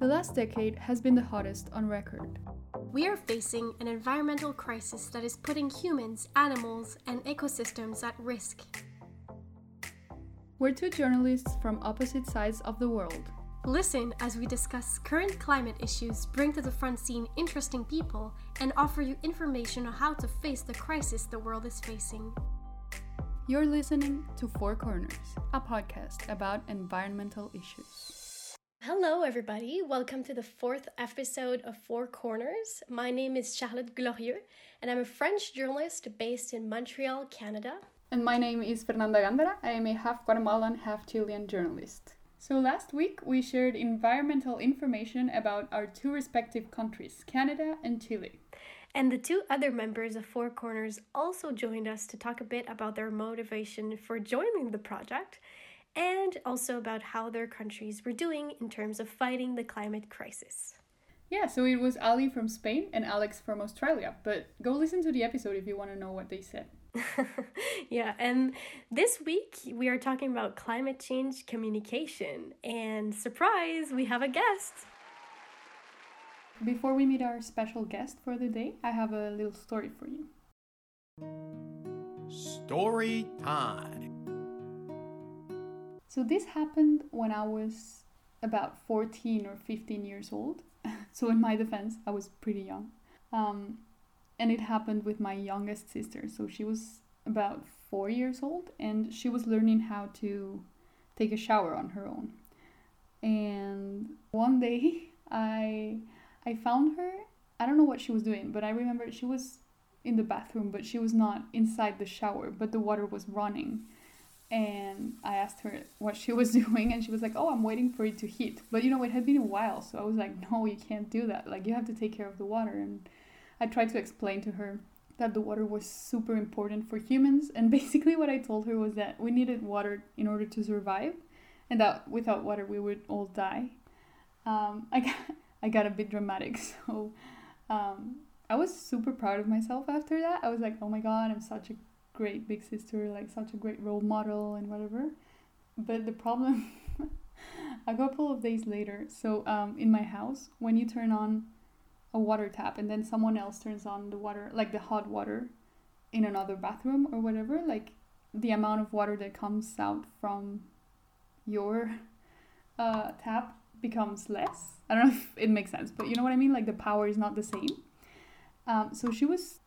The last decade has been the hottest on record. We are facing an environmental crisis that is putting humans, animals, and ecosystems at risk. We're two journalists from opposite sides of the world. Listen as we discuss current climate issues, bring to the front scene interesting people, and offer you information on how to face the crisis the world is facing. You're listening to Four Corners, a podcast about environmental issues. Hello, everybody. Welcome to the fourth episode of Four Corners. My name is Charlotte Glorieux, and I'm a French journalist based in Montreal, Canada. And my name is Fernanda Gandara. I am a half Guatemalan, half Chilean journalist. So, last week we shared environmental information about our two respective countries, Canada and Chile. And the two other members of Four Corners also joined us to talk a bit about their motivation for joining the project and also about how their countries were doing in terms of fighting the climate crisis. Yeah, so it was Ali from Spain and Alex from Australia, but go listen to the episode if you want to know what they said. yeah, and this week we are talking about climate change communication, and surprise, we have a guest. Before we meet our special guest for the day, I have a little story for you. Story time. So this happened when I was about 14 or 15 years old. so in my defense, I was pretty young. Um, and it happened with my youngest sister. So she was about four years old and she was learning how to take a shower on her own. And one day I I found her. I don't know what she was doing, but I remember she was in the bathroom, but she was not inside the shower, but the water was running and I asked her what she was doing, and she was like, "Oh, I'm waiting for it to heat." But you know, it had been a while, so I was like, "No, you can't do that. Like, you have to take care of the water." And I tried to explain to her that the water was super important for humans, and basically what I told her was that we needed water in order to survive, and that without water we would all die. Um, I got I got a bit dramatic, so um, I was super proud of myself after that. I was like, "Oh my god, I'm such a great big sister, like such a great role model and whatever. But the problem, a couple of days later, so um, in my house, when you turn on a water tap and then someone else turns on the water, like the hot water in another bathroom or whatever, like the amount of water that comes out from your uh, tap becomes less. I don't know if it makes sense, but you know what I mean? Like the power is not the same. Um, so she was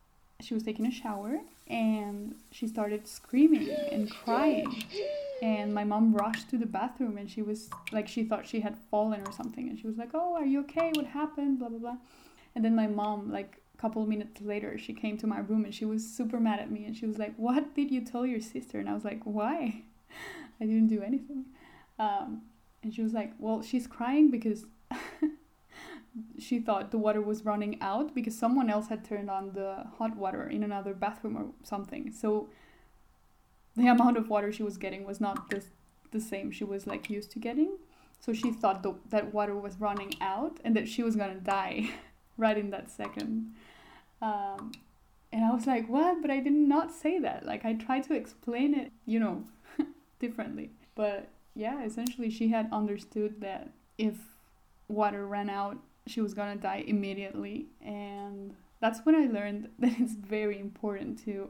she was taking a shower and she started screaming and crying. And my mom rushed to the bathroom and she was like she thought she had fallen or something. And she was like oh are you okay? What happened? Blah blah blah. And then my mom like a couple minutes later she came to my room and she was super mad at me. And she was like what did you tell your sister? And i was like why? I didn't do anything. Um, and she was like well she's crying because she thought the water was running out because someone else had turned on the hot water in another bathroom or something. So the amount of water she was getting was not the, the same she was like used to getting. So she thought the, that water was running out and that she was gonna die right in that second. Um, and I was like, what? But I did not say that. Like, I tried to explain it, you know, differently. But yeah, essentially, she had understood that if water ran out she was gonna die immediately and that's when i learned that it's very important to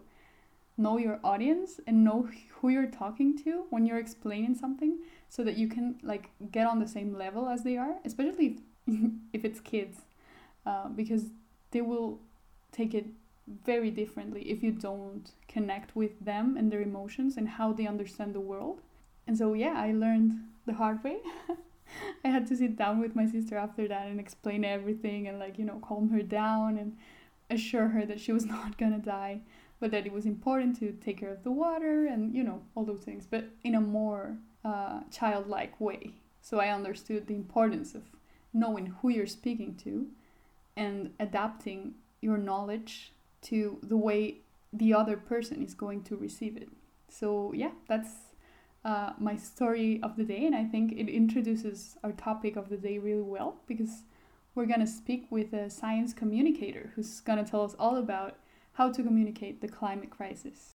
know your audience and know who you're talking to when you're explaining something so that you can like get on the same level as they are especially if, if it's kids uh, because they will take it very differently if you don't connect with them and their emotions and how they understand the world. And so yeah i learned the hard way I had to sit down with my sister after that and explain everything and like, you know, calm her down and assure her that she was not gonna die, but that it was important to take care of the water and, you know, all those things, but in a more uh, childlike way. So I understood the importance of knowing who you're speaking to and adapting your knowledge to the way the other person is going to receive it. So yeah, that's uh, my story of the day, and I think it introduces our topic of the day really well because we're to speak with a science communicator who's to tell us all about how to communicate the climate crisis.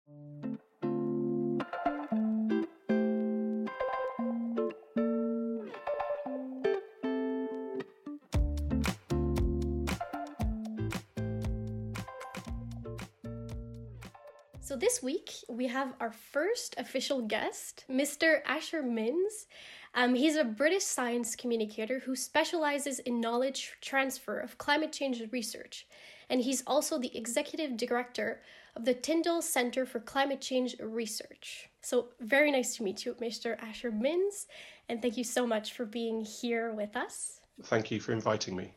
So this week we have our first official guest, Mr. Asher Minns. Um, he's a British science communicator who specializes in knowledge transfer of climate change research, and he's also the executive director of the Tyndall Center for Climate Change Research. So very nice to meet you, Mr. Asher Minns, and thank you so much for being here with us. Thank you for inviting me.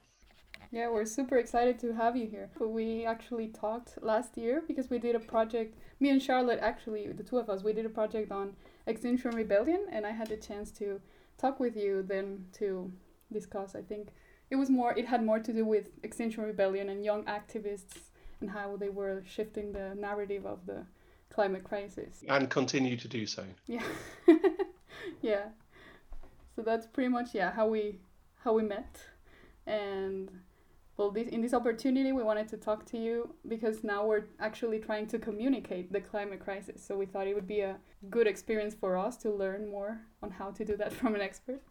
Yeah, we're super excited to have you here. We actually talked last year because we did a project. Me and Charlotte, actually, the two of us, we did a project on Extinction Rebellion, and I had the chance to talk with you then to discuss. I think it was more. It had more to do with Extinction Rebellion and young activists and how they were shifting the narrative of the climate crisis. And continue to do so. Yeah, yeah. So that's pretty much yeah how we how we met, and well, this, in this opportunity, we wanted to talk to you because now we're actually trying to communicate the climate crisis. So we thought it would be a good experience for us to learn more on how to do that from an expert.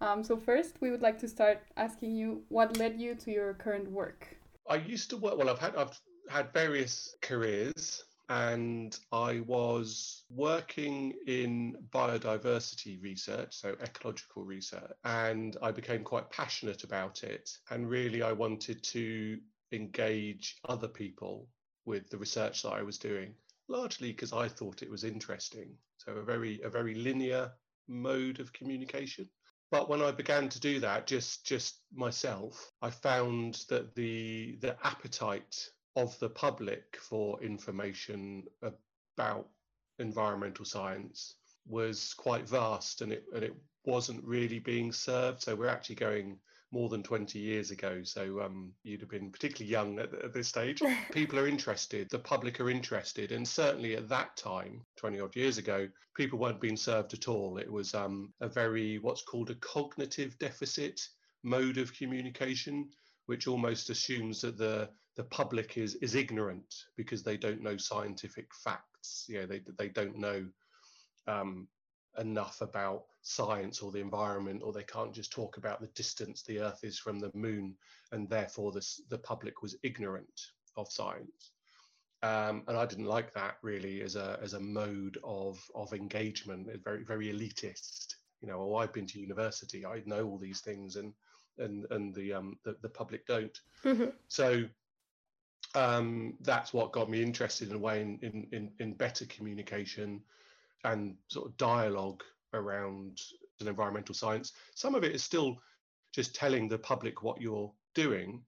Um, so first, we would like to start asking you what led you to your current work. I used to work. Well, I've had I've had various careers and I was working in biodiversity research, so ecological research, and I became quite passionate about it. And really, I wanted to engage other people with the research that I was doing, largely because I thought it was interesting. So a very a very linear mode of communication. But when I began to do that, just just myself, I found that the the appetite of the public for information about environmental science was quite vast and it and it wasn't really being served. So we're actually going more than 20 years ago. So um, you'd have been particularly young at, at this stage. People are interested. The public are interested. And certainly at that time 20 odd years ago people weren't being served at all. It was um, a very what's called a cognitive deficit mode of communication which almost assumes that the the public is is ignorant because they don't know scientific facts. You know, they they don't know um, enough about science or the environment, or they can't just talk about the distance the Earth is from the Moon, and therefore the the public was ignorant of science. Um, and I didn't like that really as a as a mode of of engagement. Very very elitist. You know, oh, I've been to university, I know all these things, and and and the um the, the public don't. Mm-hmm. So um, that's what got me interested in a way in, in, in, in better communication and sort of dialogue around an environmental science. Some of it is still just telling the public what you're doing,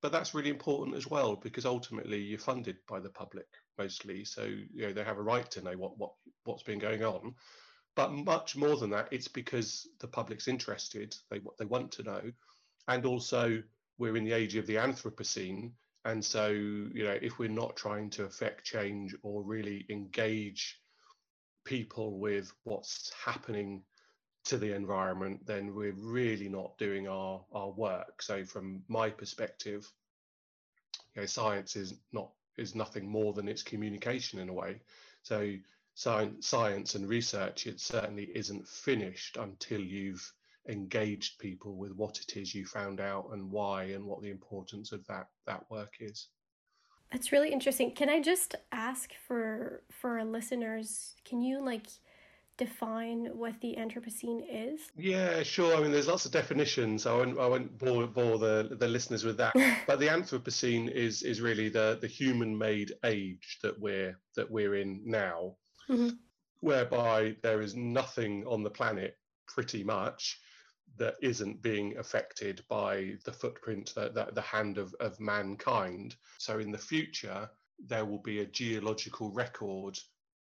but that's really important as well because ultimately you're funded by the public mostly, so you know they have a right to know what what what's been going on. But much more than that, it's because the public's interested; they they want to know, and also we're in the age of the Anthropocene, and so, you know, if we're not trying to affect change or really engage people with what's happening to the environment, then we're really not doing our, our work. So from my perspective, you know, science is not is nothing more than its communication in a way. So science, science and research, it certainly isn't finished until you've engaged people with what it is you found out and why and what the importance of that that work is. That's really interesting. Can i just ask for for our listeners can you like define what the anthropocene is? Yeah sure. I mean there's lots of definitions. I won't, I won't bore, bore the, the listeners with that. But the anthropocene is is really the the human made age that we're that we're in now mm-hmm. whereby there is nothing on the planet pretty much that isn't being affected by the footprint, the, the, the hand of, of mankind. So in the future, there will be a geological record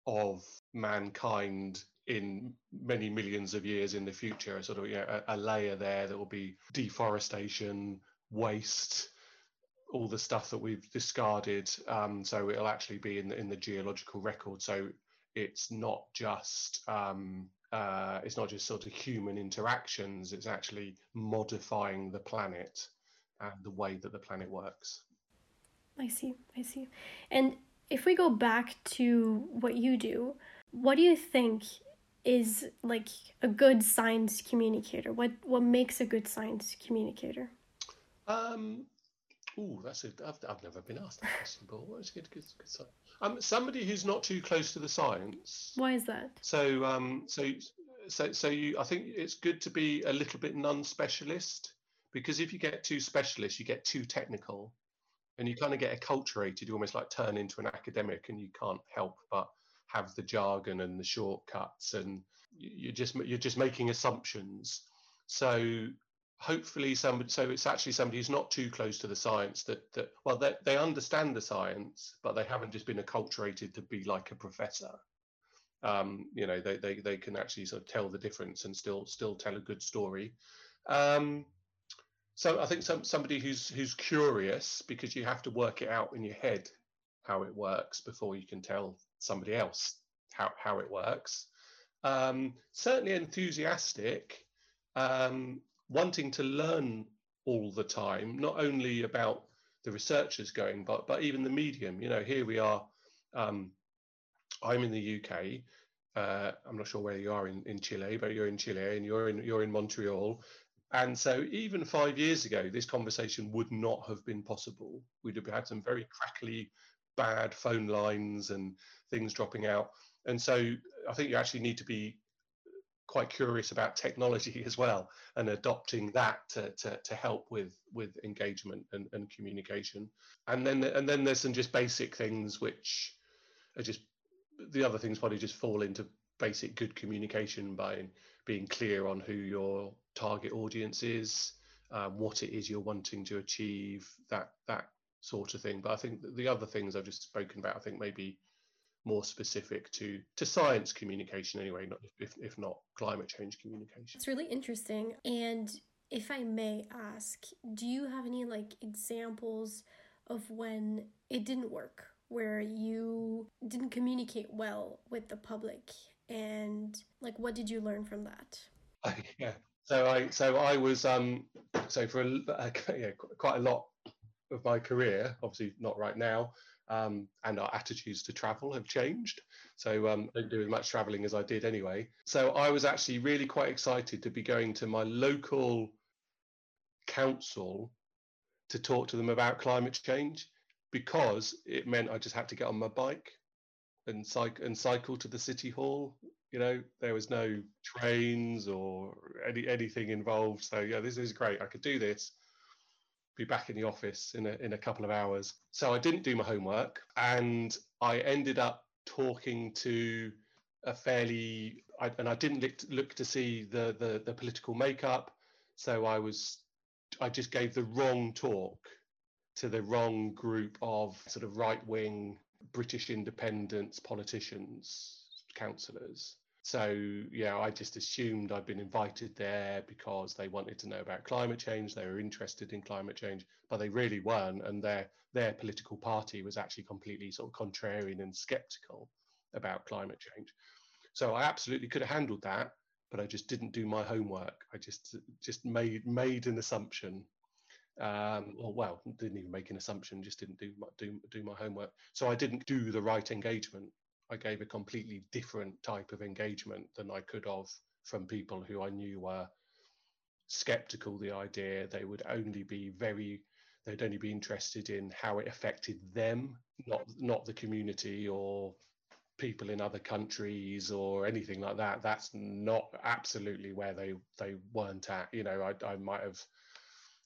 of mankind in many millions of years in the future, sort of you know, a, a, layer there that will be deforestation, waste, all the stuff that we've discarded. Um, so it'll actually be in the, in the geological record. So it's not just um, uh, it's not just sort of human interactions, it's actually modifying the planet and the way that the planet works. I see, I see. And if we go back to what you do, what do you think is like a good science communicator? What what makes a good science communicator? Um, Oh, that's a. I've, I've never been asked that question before. It's good, good, good sign. Um, somebody who's not too close to the science. Why is that? So, um, so, so, so you. I think it's good to be a little bit non-specialist because if you get too specialist, you get too technical, and you kind of get acculturated. You almost like turn into an academic, and you can't help but have the jargon and the shortcuts, and you're just you're just making assumptions. So hopefully somebody so it's actually somebody who's not too close to the science that that well they, they understand the science but they haven't just been acculturated to be like a professor. Um, you know they, they they can actually sort of tell the difference and still still tell a good story. Um, so i think some somebody who's who's curious because you have to work it out in your head how it works before you can tell somebody else how, how it works. Um, certainly enthusiastic. Um, wanting to learn all the time, not only about the researchers going, but but even the medium. You know, here we are. Um, I'm in the UK. Uh, I'm not sure where you are in, in Chile, but you're in Chile and you're in you're in Montreal. And so, even five years ago, this conversation would not have been possible. We'd have had some very crackly, bad phone lines and things dropping out. And so, I think you actually need to be quite curious about technology as well and adopting that to, to, to help with with engagement and, and communication. And then and then there's some just basic things which are just the other things probably just fall into basic good communication by being clear on who your target audience is um, what it is you're wanting to achieve that that sort of thing. But i think the other things i've just spoken about i think maybe more specific to to science communication anyway not if, if not climate change communication. It's really interesting and if i may ask do you have any like examples of when it didn't work where you didn't communicate well with the public? And like what did you learn from that? Yeah. So i so i was um so for a, yeah, quite a lot of my career obviously not right now um, and our attitudes to travel have changed. So um, I don't do as much traveling as I did anyway. So I was actually really quite excited to be going to my local council to talk to them about climate change because it meant I just had to get on my bike and cycle and cycle to the city hall. You know, there was no trains or any anything involved. So yeah, this is great. I could do this be back in the office in a, in a couple of hours. So I didn't do my homework and I ended up talking to a fairly, I, and I didn't look, look to see the, the, the political makeup. So I was, I just gave the wrong talk to the wrong group of sort of right wing British independence politicians, councillors. So, yeah, I just assumed I'd been invited there because they wanted to know about climate change. They were interested in climate change, but they really weren't. And their, their political party was actually completely sort of contrarian and skeptical about climate change. So I absolutely could have handled that, but I just didn't do my homework. I just just made made an assumption um, or well, didn't even make an assumption, just didn't do my, do do my homework. So I didn't do the right engagement. I gave a completely different type of engagement than I could have from people who I knew were skeptical the idea. They would only be very they'd only be interested in how it affected them not not the community or people in other countries or anything like that. That's not absolutely where they they weren't at. You know i, I might have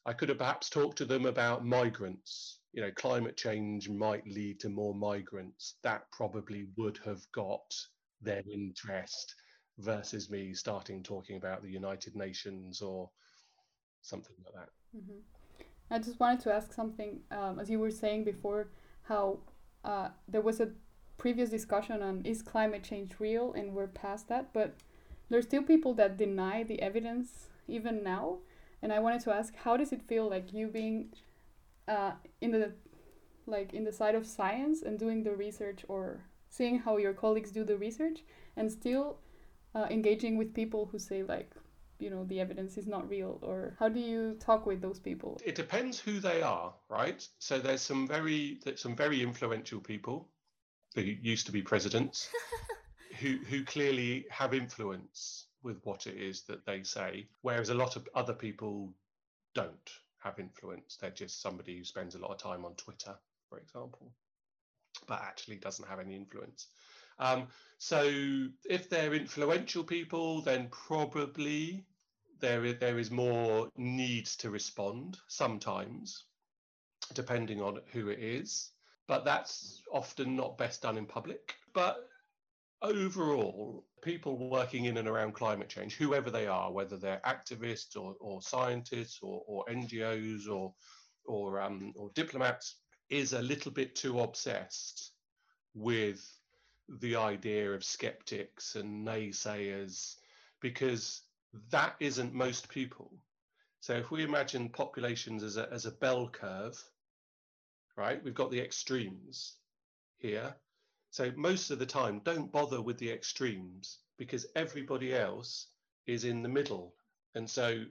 i could have perhaps talked to them about migrants you know, climate change might lead to more migrants. That probably would have got their interest versus me starting talking about the United Nations or something like that. Mm-hmm. I just wanted to ask something, um, as you were saying before, how uh, there was a previous discussion on is climate change real, and we're past that, but there's still people that deny the evidence even now. And I wanted to ask, how does it feel like you being uh, in the like in the side of science and doing the research or seeing how your colleagues do the research and still uh, engaging with people who say like you know the evidence is not real or how do you talk with those people? It depends who they are right? So there's some very there's some very influential people who used to be presidents who who clearly have influence with what it is that they say whereas a lot of other people don't have influence. They're just somebody who spends a lot of time on Twitter, for example, but actually doesn't have any influence. Um, so if they're influential people, then probably there is, there is more need to respond sometimes, depending on who it is. But that's often not best done in public. But overall, people working in and around climate change, whoever they are, whether they're activists or, or scientists or, or NGOs or or um, or diplomats, is a little bit too obsessed with the idea of skeptics and naysayers because that isn't most people. So if we imagine populations as a, as a bell curve, right, we've got the extremes here. So most of the time, don't bother with the extremes because everybody else is in the middle. And so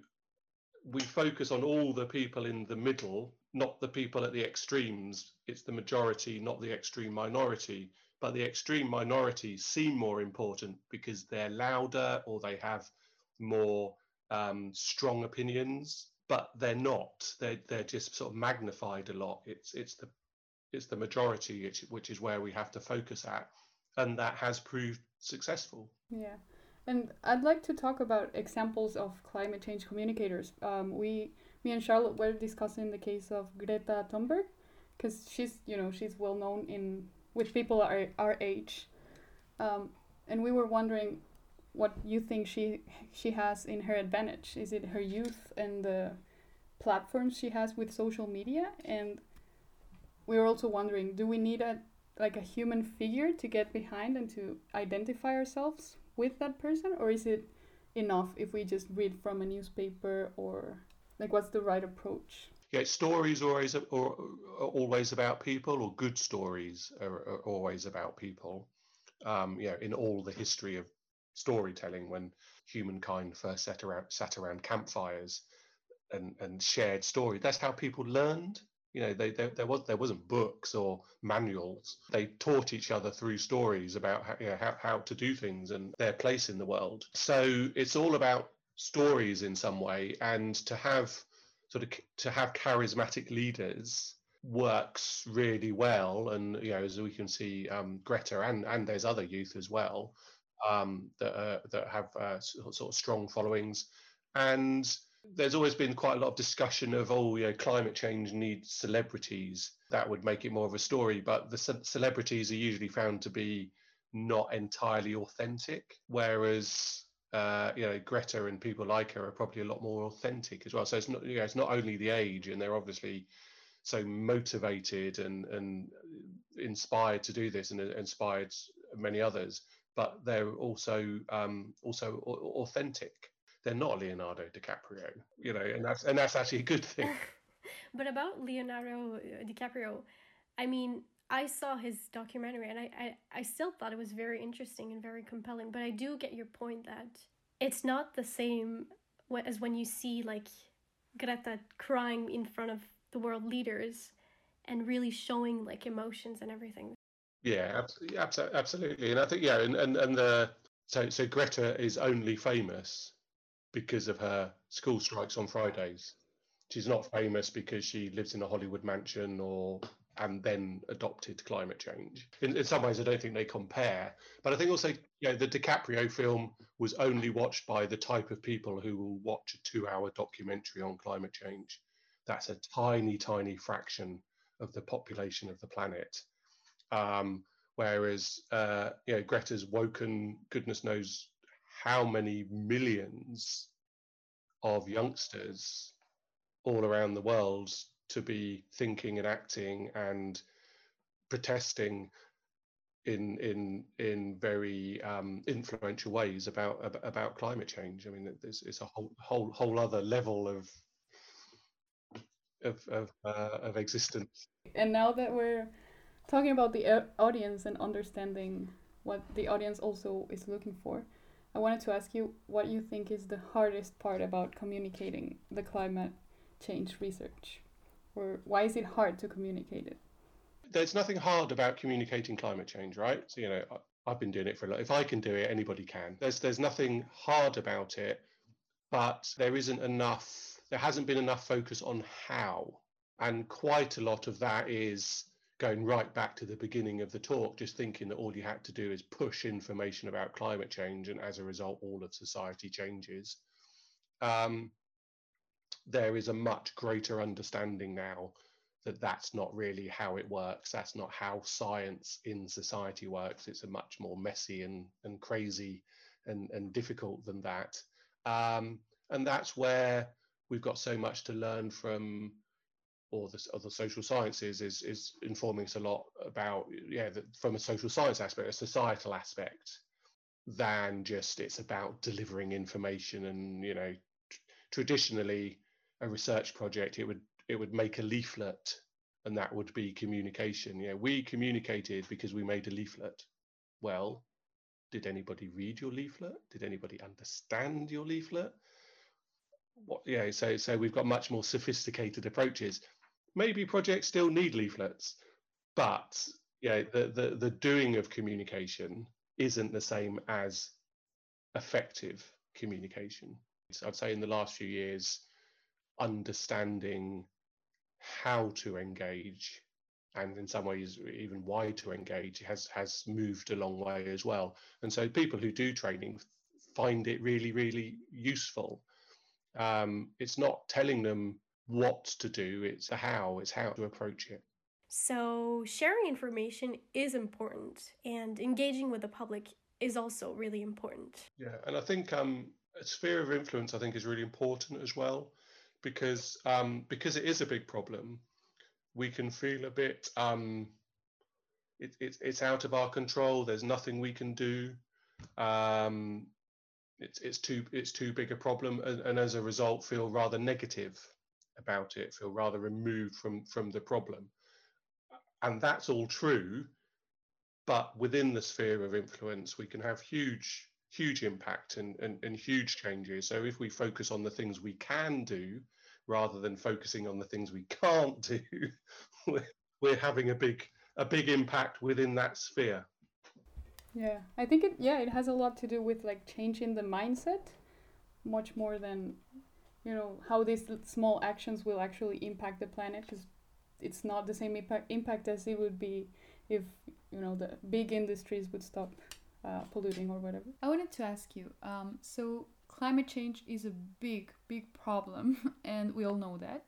we focus on all the people in the middle, not the people at the extremes. It's the majority, not the extreme minority. But the extreme minority seem more important because they're louder or they have more um, strong opinions, but they're not. They're they're just sort of magnified a lot. It's it's the it's the majority, which is where we have to focus at, and that has proved successful. Yeah, and I'd like to talk about examples of climate change communicators. Um, we me and Charlotte were discussing the case of Greta Thunberg because she's you know she's well known in with people our our age, um, and we were wondering what you think she she has in her advantage. Is it her youth and the platforms she has with social media? And we were also wondering, do we need a like a human figure to get behind and to identify ourselves with that person, or is it enough if we just read from a newspaper or like what's the right approach? Yeah, stories are always are always about people, or good stories are, are always about people. Um, know, in all the history of storytelling when humankind first sat around sat around campfires and and shared story that's how people learned you know they, they, there was there wasn't books or manuals. They taught each other through stories about how, you know, how, how to do things and their place in the world. So it's all about stories in some way and to have sort of to have charismatic leaders works really well. And you know as we can see um, greta and and there's other youth as well um, that, uh, that have uh, sort of strong followings. And there's always been quite a lot of discussion of, oh, you know, climate change needs celebrities. That would make it more of a story. But the ce- celebrities are usually found to be not entirely authentic, whereas uh, you know Greta and people like her are probably a lot more authentic as well. So it's not you know it's not only the age, and they're obviously so motivated and and inspired to do this, and inspired many others but they're also um, also authentic. They're not Leonardo DiCaprio, you know, and that's and that's actually a good thing. but about Leonardo DiCaprio, I mean, I saw his documentary and I, I, I still thought it was very interesting and very compelling. But I do get your point that it's not the same as when you see like Greta crying in front of the world leaders and really showing like emotions and everything. Yeah, absolutely, absolutely, and I think yeah, and and, and the so so Greta is only famous because of her school strikes on Fridays. She's not famous because she lives in a Hollywood mansion or and then adopted climate change. In, in some ways, I don't think they compare. But I think also, you know, the DiCaprio film was only watched by the type of people who will watch a two-hour documentary on climate change. That's a tiny, tiny fraction of the population of the planet. Um, whereas uh, you know, Greta's woken goodness knows how many millions of youngsters all around the world to be thinking and acting and protesting in in in very um, influential ways about about climate change. I mean, it's, it's a whole whole whole other level of of of, uh, of existence. And now that we're talking about the audience and understanding what the audience also is looking for, I wanted to ask you what you think is the hardest part about communicating the climate change research, or why is it hard to communicate it? There's nothing hard about communicating climate change, right? So you know, I've been doing it for a lot. If I can do it, anybody can. There's there's nothing hard about it, but there isn't enough there hasn't been enough focus on how. And quite a lot of that is going right back to the beginning of the talk, just thinking that all you had to do is push information about climate change, and as a result, all of society changes. Um, there is a much greater understanding now that that's not really how it works. That's not how science in society works. It's a much more messy and, and crazy and, and difficult than that. Um, and that's where we've got so much to learn from or the other social sciences is is informing us a lot about yeah the, from a social science aspect a societal aspect than just it's about delivering information and you know t- traditionally a research project it would it would make a leaflet and that would be communication. Yeah we communicated because we made a leaflet. Well did anybody read your leaflet? Did anybody understand your leaflet? What yeah so so we've got much more sophisticated approaches maybe projects still need leaflets but yeah the, the the doing of communication isn't the same as effective communication. So i'd say in the last few years understanding how to engage and in some ways even why to engage has has moved a long way as well. And so people who do training find it really really useful. Um, it's not telling them what to do it's the how it's how to approach it so sharing information is important and engaging with the public is also really important yeah and i think um, a sphere of influence i think is really important as well because um, because it is a big problem, we can feel a bit um, it, it, it's out of our control. There's nothing we can do. Um, it's it's too it's too big a problem, and, and as a result, feel rather negative about it. Feel rather removed from from the problem, and that's all true. But within the sphere of influence, we can have huge huge impact and, and, and huge changes. So if we focus on the things we can do rather than focusing on the things we can't do, we're, having a big a big impact within that sphere. Yeah, I think it yeah, it has a lot to do with like changing the mindset much more than you know how these small actions will actually impact the planet because it's not the same impact, impact as it would be if you know the big industries would stop uh, polluting or whatever. I wanted to ask you um, so, climate change is a big, big problem, and we all know that.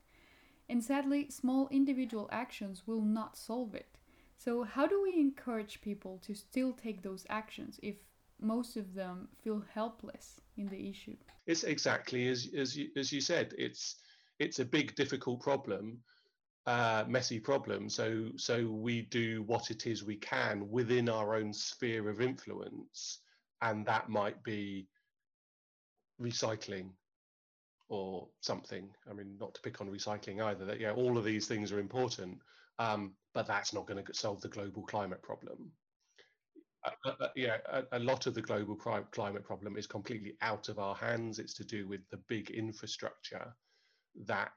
And sadly, small individual actions will not solve it. So, how do we encourage people to still take those actions if most of them feel helpless in the issue? It's exactly as as you, as you said. It's it's a big, difficult problem, uh, messy problem. So so we do what it is we can within our own sphere of influence, and that might be recycling or something. I mean, not to pick on recycling either. That yeah, all of these things are important, um, but that's not going to solve the global climate problem. Uh, uh, uh, yeah, a, a, lot of the global climate problem is completely out of our hands. It's to do with the big infrastructure that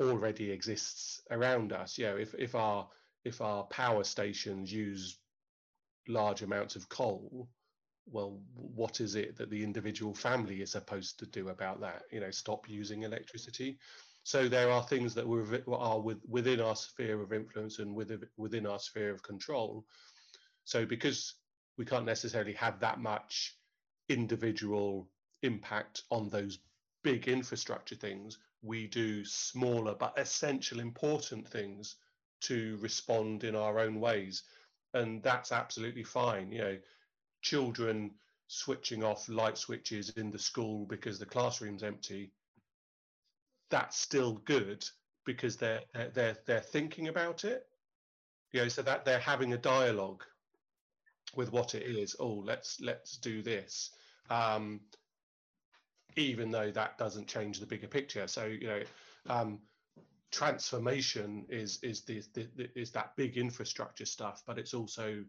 already exists around us. You know, if if our if our power stations use large amounts of coal, well, what is it that the individual family is supposed to do about that? You know, stop using electricity. So there are things that were, are with, within our sphere of influence and within, within our sphere of control. So because we can't necessarily have that much individual impact on those big infrastructure things, we do smaller but essential important things to respond in our own ways. And that's absolutely fine you know children switching off light switches in the school because the classroom's empty that's still good because they're they're they're thinking about it. You know so that they're having a dialogue with what it is oh let's let's do this um, even though that doesn't change the bigger picture. So you know, um, transformation is is the, the, the, is that big infrastructure stuff, but it's also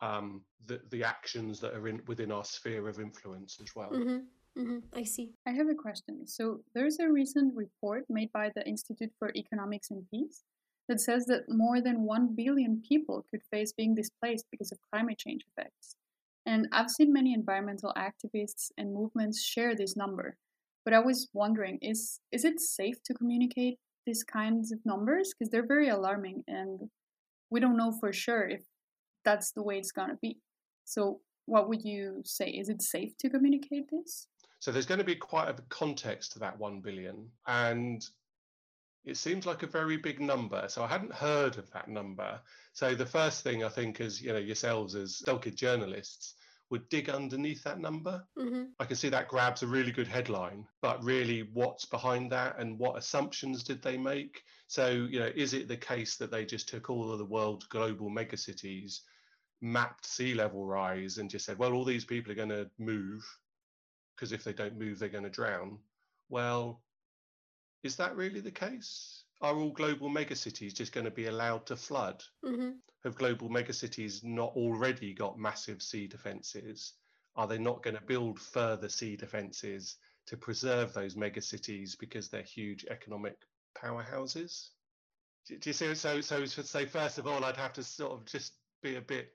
um, the the actions that are in within our sphere of influence as well. Mm-hmm. Mm-hmm. I see. I have a question. So there's a recent report made by the Institute for Economics and Peace that says that more than 1 billion people could face being displaced because of climate change effects. And I've seen many environmental activists and movements share this number. But I was wondering, is is it safe to communicate these kinds of numbers? Because they're very alarming and we don't know for sure if that's the way it's gonna be. So what would you say? Is it safe to communicate this? So there's going to be quite a context to that 1 billion. And it seems like a very big number. So I hadn't heard of that number. So the first thing I think is, you know, yourselves as Stelkid journalists would dig underneath that number. Mm-hmm. I can see that grabs a really good headline, but really what's behind that and what assumptions did they make? So, you know, is it the case that they just took all of the world's global megacities, mapped sea level rise, and just said, well, all these people are going to move because if they don't move, they're going to drown? Well, is that really the case? Are all global megacities just going to be allowed to flood? Mm-hmm. Have global megacities not already got massive sea defences? Are they not going to build further sea defences to preserve those megacities because they're huge economic powerhouses? Do, do you see? So, so, so, so, first of all, I'd have to sort of just be a bit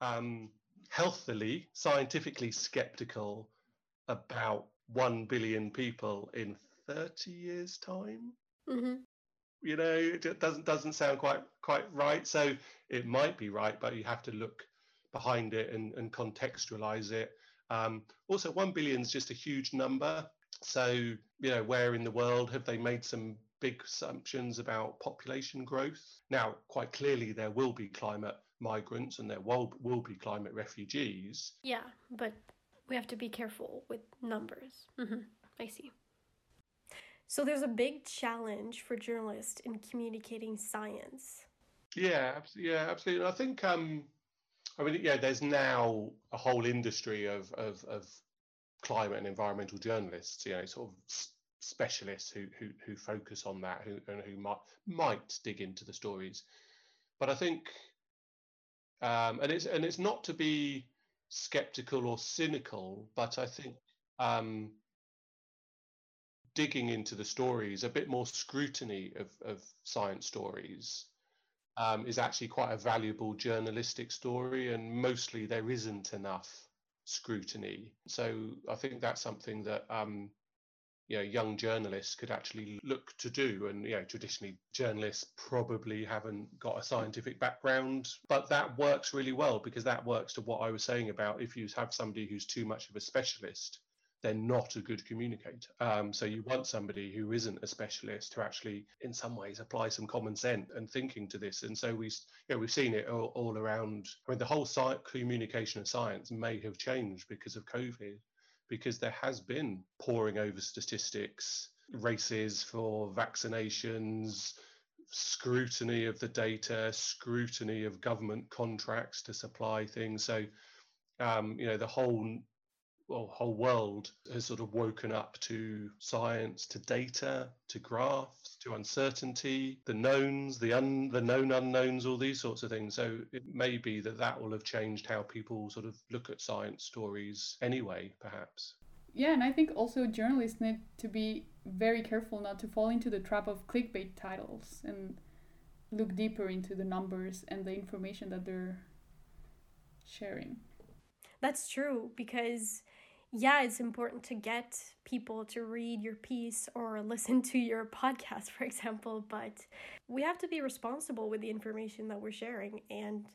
um, healthily, scientifically skeptical about 1 billion people in 30 years' time. Mm-hmm. You know, it doesn't doesn't sound quite quite right. So it might be right, but you have to look behind it and, and contextualize it. Um, also, one billion is just a huge number. So you know, where in the world have they made some big assumptions about population growth? Now, quite clearly, there will be climate migrants and there will will be climate refugees. Yeah, but we have to be careful with numbers. Mm-hmm. I see. So there's a big challenge for journalists in communicating science. Yeah, yeah, absolutely. I think, um, I mean, yeah, there's now a whole industry of, of, of climate and environmental journalists, you know, sort of specialists who, who, who focus on that who, and who might, might dig into the stories. But I think, um, and it's, and it's not to be skeptical or cynical, but I think, um, digging into the stories, a bit more scrutiny of, of science stories um, is actually quite a valuable journalistic story, and mostly there isn't enough scrutiny. So I think that's something that um, you know young journalists could actually look to do. And you know traditionally journalists probably haven't got a scientific background, but that works really well because that works to what I was saying about if you have somebody who's too much of a specialist they're not a good communicator. Um, so you want somebody who isn't a specialist to actually, in some ways, apply some common sense and thinking to this. And so we, you know, we've seen it all, all around. I mean, the whole communication of science may have changed because of COVID, because there has been poring over statistics, races for vaccinations, scrutiny of the data, scrutiny of government contracts to supply things. So, um, you know, the whole well, whole world has sort of woken up to science, to data, to graphs, to uncertainty, the knowns, the un, the known unknowns, all these sorts of things. So it may be that that will have changed how people sort of look at science stories anyway, perhaps. Yeah, and I think also journalists need to be very careful not to fall into the trap of clickbait titles and look deeper into the numbers and the information that they're sharing. That's true because yeah, it's important to get people to read your piece or listen to your podcast, for example, but we have to be responsible with the information that we're sharing and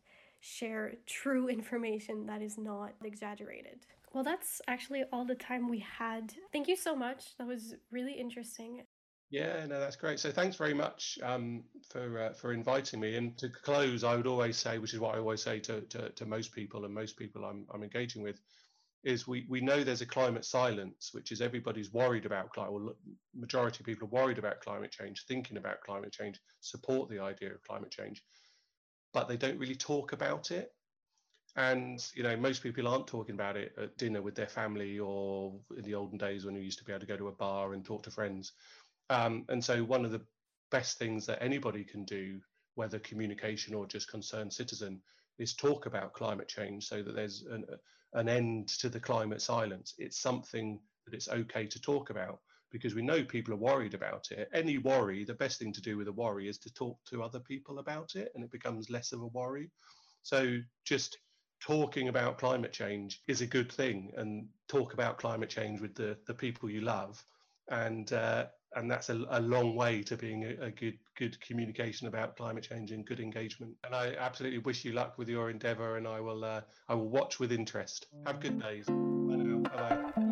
share true information that is not exaggerated. Well, that's actually all the time we had. Thank you so much. That was really interesting. Yeah, no, that's great. So thanks very much um, for uh, for inviting me. And to close, I would always say, which is what I always say to, to, to most people and most people I'm, I'm engaging with, is we, we know there's a climate silence, which is everybody's worried about climate, or majority of people are worried about climate change, thinking about climate change, support the idea of climate change, but they don't really talk about it. And you know, most people aren't talking about it at dinner with their family, or in the olden days when we used to be able to go to a bar and talk to friends. Um, and so, one of the best things that anybody can do, whether communication or just concerned citizen, is talk about climate change so that there's an, an end to the climate silence. It's something that it's okay to talk about because we know people are worried about it. Any worry, the best thing to do with a worry is to talk to other people about it and it becomes less of a worry. So just talking about climate change is a good thing and talk about climate change with the, the people you love and uh, and that's a, a, long way to being a, a, good good communication about climate change and good engagement. And I absolutely wish you luck with your endeavour, and I will uh, I will watch with interest. Have good days. Bye now. Bye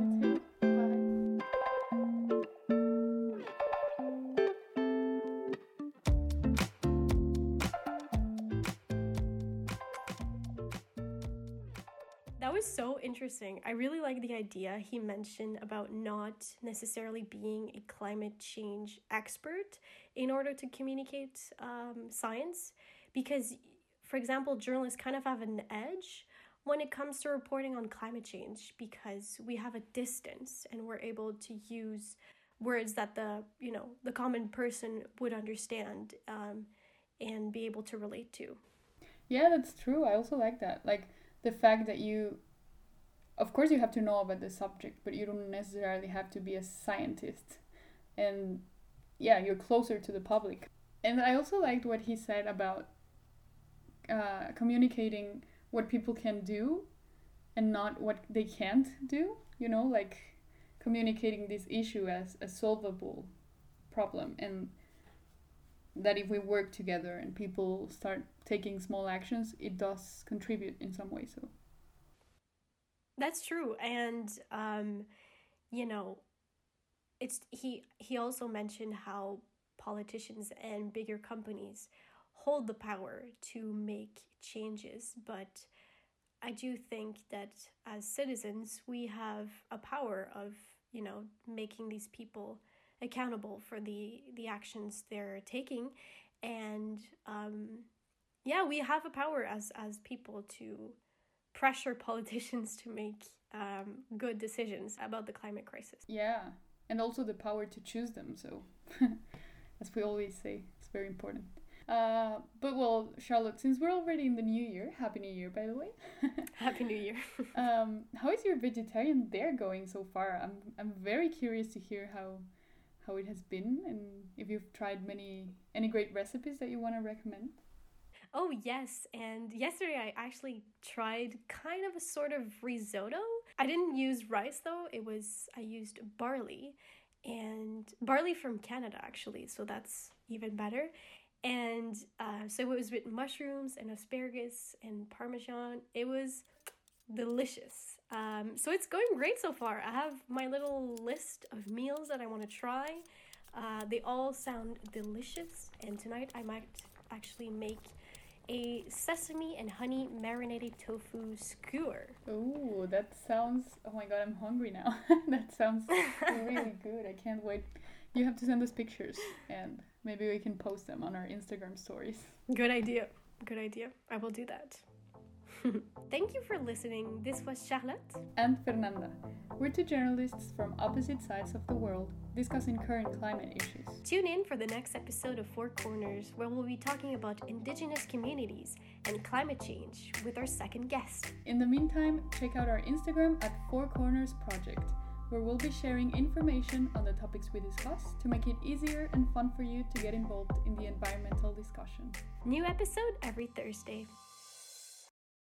I really like the idea he mentioned about not necessarily being a climate change expert in order to communicate um, science, because, for example, journalists kind of have an edge when it comes to reporting on climate change because we have a distance and we're able to use words that the you know the common person would understand um, and be able to relate to. Yeah that's true. I also like that. Like the fact that you of course you have to know about the subject but you don't necessarily have to be a scientist. And yeah you're closer to the public. And i also liked what he said about uh, communicating what people can do and not what they can't do you know like communicating this issue as a solvable problem and that if we work together and people start taking small actions it does contribute in some way so that's true, and um, you know, it's he he also mentioned how politicians and bigger companies hold the power to make changes, but I do think that as citizens we have a power of you know making these people accountable for the the actions they're taking and um yeah we have a power as as people to pressure politicians to make um, good decisions about the climate crisis. Yeah, and also the power to choose them. So, as we always say, it's very important. Uh, but well, Charlotte, since we're already in the new year, happy new year, by the way. happy new year. um, how is your vegetarian there going so far? I'm I'm very curious to hear how how it has been and if you've tried many any great recipes that you want to recommend. Oh, yes. And yesterday I actually tried kind of a sort of risotto. I didn't use rice though, it was, I used barley and barley from Canada actually, so that's even better. And uh, so it was with mushrooms and asparagus and parmesan. It was delicious. Um, so it's going great so far. I have my little list of meals that I want to try. Uh, they all sound delicious, and tonight I might actually make a sesame and honey marinated tofu skewer. Oh, that sounds. Oh my god, I'm hungry now. that sounds really good. I can't wait. You have to send us pictures and maybe we can post them on our Instagram stories. Good idea. Good idea. I will do that. Thank you for listening. This was Charlotte and Fernanda. We're two journalists from opposite sides of the world discussing current climate issues. Tune in for the next episode of Four Corners, where we'll be talking about indigenous communities and climate change with our second guest. In the meantime, check out our Instagram at Four Corners Project where we'll be sharing information on the topics we discuss to make it easier and fun for you to get involved in the environmental discussion. New episode every Thursday.